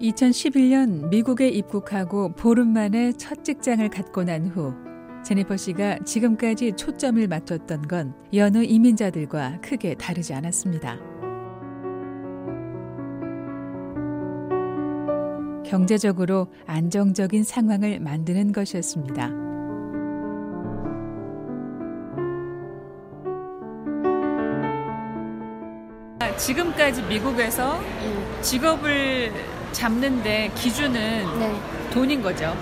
2011년 미국에 입국하고 보름 만에 첫 직장을 갖고 난 후 제니퍼 씨가 지금까지 초점을 맞췄던 건 여느 이민자들과 크게 다르지 않았습니다. 경제적으로 안정적인 상황을 만드는 것이었습니다. 지금까지 미국에서 직업을 잡는데 기준은 네. 돈인 거죠.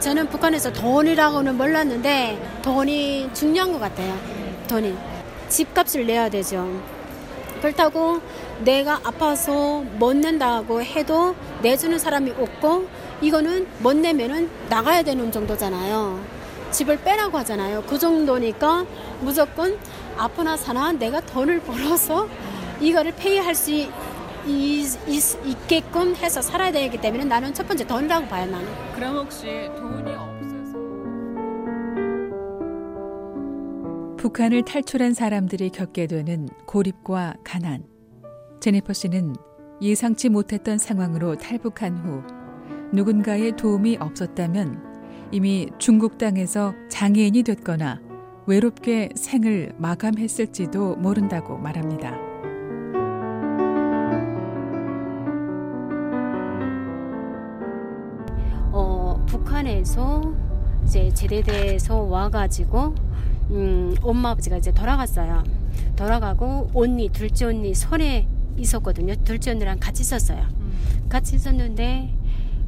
저는 북한에서 돈이라고는 몰랐는데 돈이 중요한 것 같아요. 돈이 집값을 내야 되죠. 그렇다고 내가 아파서 못 낸다고 해도 내주는 사람이 없고 이거는 못 내면은 나가야 되는 정도잖아요. 집을 빼라고 하잖아요. 그 정도니까 무조건 아프나 사나 내가 돈을 벌어서 이거를 페이할 수 있, 있, 있게끔 해서 살아야 되기 때문에 나는 첫 번째 돈이라고 봐요 나는. 그럼 혹시 돈이 없어서 북한을 탈출한 사람들이 겪게 되는 고립과 가난. 제니퍼 씨는 예상치 못했던 상황으로 탈북한 후 누군가의 도움이 없었다면 이미 중국 땅에서 장애인이 됐거나 외롭게 생을 마감했을지도 모른다고 말합니다. 북한에서 이제 제대돼서 와가지고 음, 엄마 아버지가 이제 돌아갔어요. 돌아가고 언니 둘째 언니 손에 있었거든요. 둘째 언니랑 같이 있었어요. 음. 같이 있었는데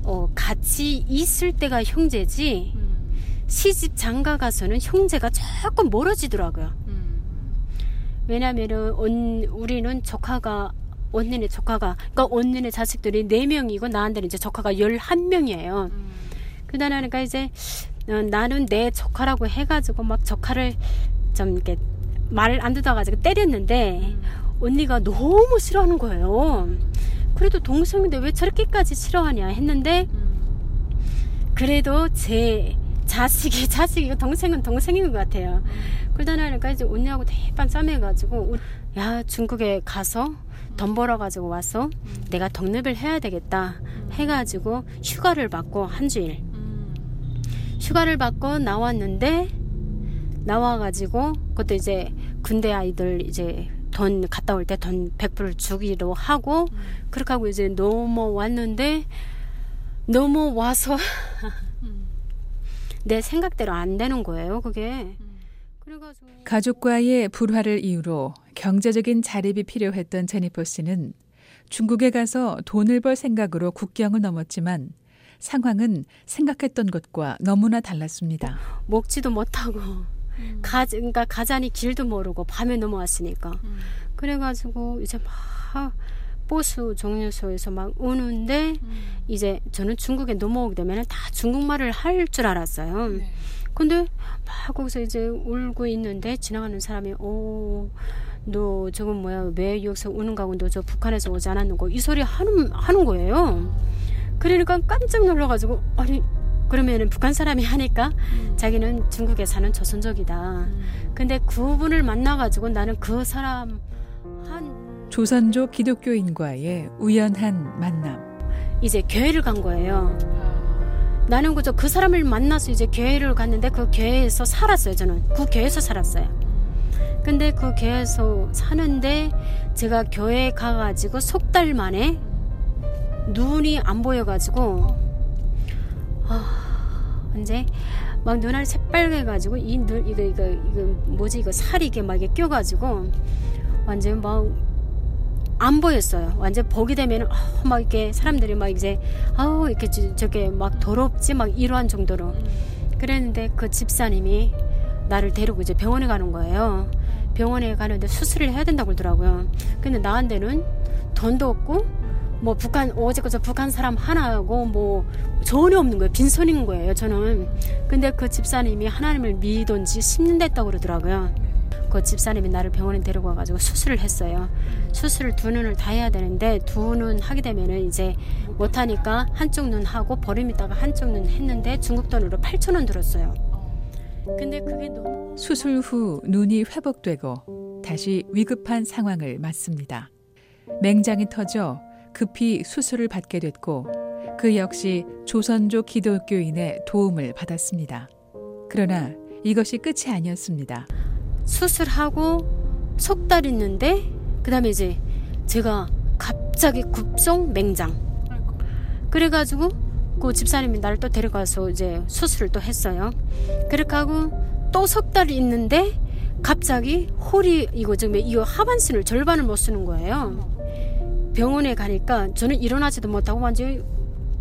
어, 같이 있을 때가 형제지 음. 시집 장가 가서는 형제가 조금 멀어지더라고요. 음. 왜냐면은 언, 우리는 조카가 언니네 조카가 그러니까 언니네 자식들이 네 명이고 나한테는 이제 조카가 열한 명이에요. 음. 그러다니까 이제 어, 나는 내 조카라고 해가지고 막 조카를 좀 이렇게 말을 안 듣어가지고 때렸는데 음. 언니가 너무 싫어하는 거예요. 그래도 동생인데 왜 저렇게까지 싫어하냐 했는데 그래도 제 자식이 자식이고 동생은 동생인 것 같아요. 그러다 나니까 이제 언니하고 대판 싸매가지고 야 중국에 가서 돈 벌어가지고 와서 내가 독립을 해야 되겠다 해가지고 휴가를 받고 한 주일 휴가를 받고 나왔는데 나와가지고 그것도 이제 군대 아이들 이제 돈 갔다 올 때 돈 100불 주기로 하고 그렇게 하고 이제 넘어왔는데 넘어와서 내 생각대로 안 되는 거예요 그게. 가족과의 불화를 이유로 경제적인 자립이 필요했던 제니퍼 씨는 중국에 가서 돈을 벌 생각으로 국경을 넘었지만 상황은 생각했던 것과 너무나 달랐습니다. 먹지도 못하고 가 그러니까 가자니 길도 모르고 밤에 넘어왔으니까 그래가지고 이제 막 버스 정류소에서 막 오는데 이제 저는 중국에 넘어오게 되면 다 중국말을 할 줄 알았어요. 근데 막 거기서 이제 울고 있는데 지나가는 사람이 오. 너 저건 뭐야 왜 여기서 우는 가고 너 저 북한에서 오지 않았는고 이 소리 하는 하는 거예요. 그러니까 깜짝 놀라가지고 아니 그러면은 북한 사람이 하니까 자기는 중국에 사는 조선족이다. 근데 그분을 만나가지고 나는 그 사람 한 조선족 기독교인과의 우연한 만남. 이제 교회를 간 거예요. 나는 그저 그 사람을 만나서 이제 교회를 갔는데 그 교회에서 살았어요. 저는 그 교회에서 살았어요. 근데 그 교회에서 사는데 제가 교회 가가지고 석 달 만에 눈이 안 보여가지고 아 이제 막 눈알 새빨개가지고 이 눈 이거 이거 이거 뭐지 이거 살이 이게 막 이게 껴가지고 완전 막 안 보였어요. 완전 보게 되면 어, 막 이렇게 사람들이 막 이제 아우 이렇게 저, 저게 막 더럽지 막 이러한 정도로 그랬는데 그 집사님이 나를 데리고 이제 병원에 가는 거예요. 병원에 가는데 수술을 해야 된다고 그러더라고요. 근데 나한테는 돈도 없고 뭐 북한 어제까지 북한 사람 하나하고 뭐 전혀 없는 거예요. 빈손인 거예요. 저는. 근데 그 집사님이 하나님을 믿던지 10년 됐다고 그러더라고요. 그 집사님이 나를 병원에 데리고 와가지고 수술을 했어요. 수술을 두 눈을 다 해야 되는데 두 눈 하게 되면은 이제 못하니까 한쪽 눈 하고 버림 있다가 한쪽 눈 했는데 중국 돈으로 8천 원 들었어요. 근데 그게 너무 수술 후 눈이 회복되고 다시 위급한 상황을 맞습니다. 맹장이 터져 급히 수술을 받게 됐고 그 역시 조선족 기독교인의 도움을 받았습니다. 그러나 이것이 끝이 아니었습니다. 수술하고 석 달 있는데 그다음에 이제 제가 갑자기 급성 맹장. 그래가지고 그 집사님이 나를 또 데려가서 이제 수술을 또 했어요. 그렇게 하고 또 석 달 있는데 갑자기 홀이 이거 지금 이거 하반신을 절반을 못 쓰는 거예요. 병원에 가니까 저는 일어나지도 못하고 완전히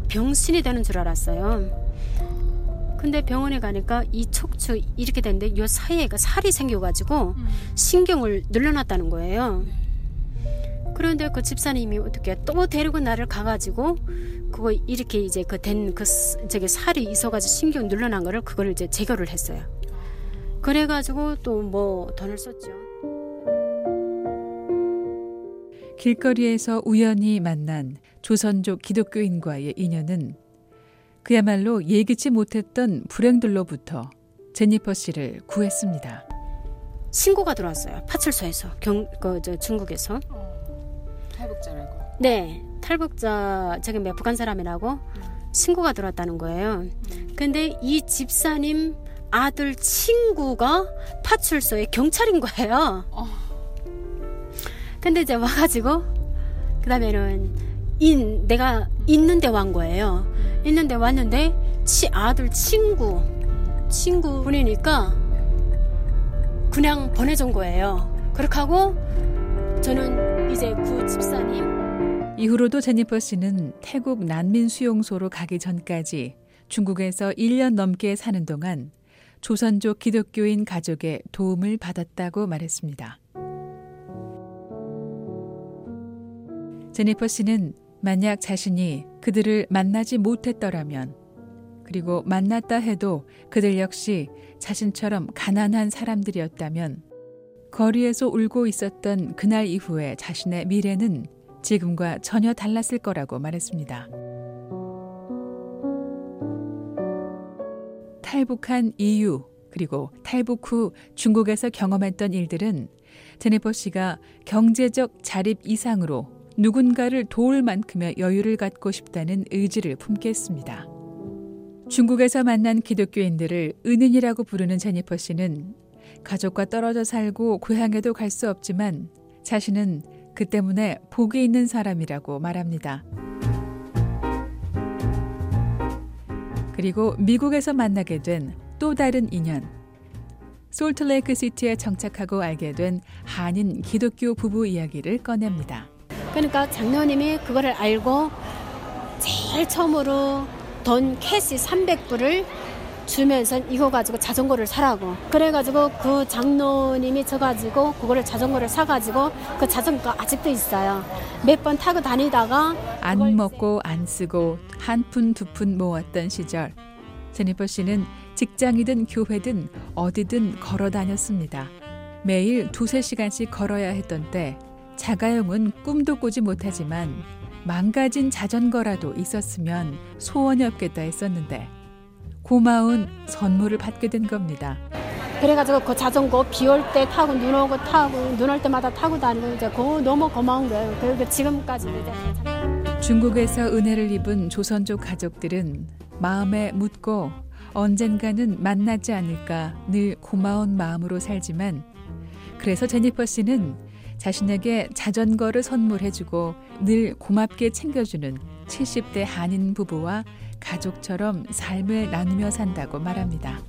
병신이 되는 줄 알았어요. 근데 병원에 가니까 이 척추 이렇게 됐는데 이 사이에가 살이 생겨가지고 신경을 늘려놨다는 거예요. 그런데 그 집사님이 어떻게 또 데리고 나를 가가지고 그거 이렇게 이제 그 된그 그 저기 살이 있어가지고 신경 늘려난 거를 그걸 이제 제거를 했어요. 그래가지고 또 뭐 돈을 썼죠. 길거리에서 우연히 만난 조선족 기독교인과의 인연은 그야말로 예기치 못했던 불행들로부터 제니퍼 씨를 구했습니다. 신고가 들어왔어요. 파출소에서 경, 그, 저, 중국에서. 어, 탈북자라고. 네, 탈북자 저기 몇 북한 사람이라고 음. 신고가 들어왔다는 거예요. 음. 근데 이 집사님 아들 친구가 파출소에 경찰인 거예요. 어. 근데 이제 와가지고 그 다음에는 인 내가 있는데 완 거예요. 있는데 왔는데 치 아들 친구 친구 보내니까 그냥 보내준 거예요. 그렇게 하고 저는 이제 그 집사님 이후로도 제니퍼 씨는 태국 난민 수용소로 가기 전까지 중국에서 1년 넘게 사는 동안 조선족 기독교인 가족의 도움을 받았다고 말했습니다. 제니퍼 씨는 만약 자신이 그들을 만나지 못했더라면 그리고 만났다 해도 그들 역시 자신처럼 가난한 사람들이었다면 거리에서 울고 있었던 그날 이후에 자신의 미래는 지금과 전혀 달랐을 거라고 말했습니다. 탈북한 이유 그리고 탈북 후 중국에서 경험했던 일들은 제네퍼 씨가 경제적 자립 이상으로 누군가를 도울 만큼의 여유를 갖고 싶다는 의지를 품게 했습니다. 중국에서 만난 기독교인들을 은인이라고 부르는 제니퍼 씨는 가족과 떨어져 살고 고향에도 갈 수 없지만 자신은 그 때문에 복이 있는 사람이라고 말합니다. 그리고 미국에서 만나게 된 또 다른 인연. 솔트레이크 시티에 정착하고 알게 된 한인 기독교 부부 이야기를 꺼냅니다. 그러니까 장로님이 그거를 알고 제일 처음으로 돈 cash 300불을 주면서 이거 가지고 자전거를 사라고. 그래가지고 그 장로님이 져가지고 그거를 자전거를 사가지고 그 자전거 아직도 있어요. 몇 번 타고 다니다가 안 먹고 안 쓰고 한 푼 두 푼 모았던 시절. 제니퍼 씨는 직장이든 교회든 어디든 걸어 다녔습니다. 매일 두세 시간씩 걸어야 했던 때 자가용은 꿈도 꾸지 못하지만 망가진 자전거라도 있었으면 소원이 없겠다 했었는데 고마운 선물을 받게 된 겁니다. 그래가지고 그 자전거 비 올 때 타고 눈 오고 타고 눈 올 때마다 타고 다니고 이제 그거 너무 고마운 거예요. 그리고 지금까지 이제 중국에서 은혜를 입은 조선족 가족들은 마음에 묻고 언젠가는 만나지 않을까 늘 고마운 마음으로 살지만 그래서 제니퍼 씨는 자신에게 자전거를 선물해주고 늘 고맙게 챙겨주는 70대 한인 부부와 가족처럼 삶을 나누며 산다고 말합니다.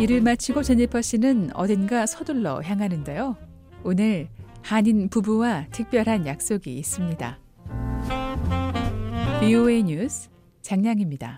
일을 마치고 제니퍼 씨는 어딘가 서둘러 향하는데요. 오늘 한인 부부와 특별한 약속이 있습니다. BOA 뉴스 장량입니다.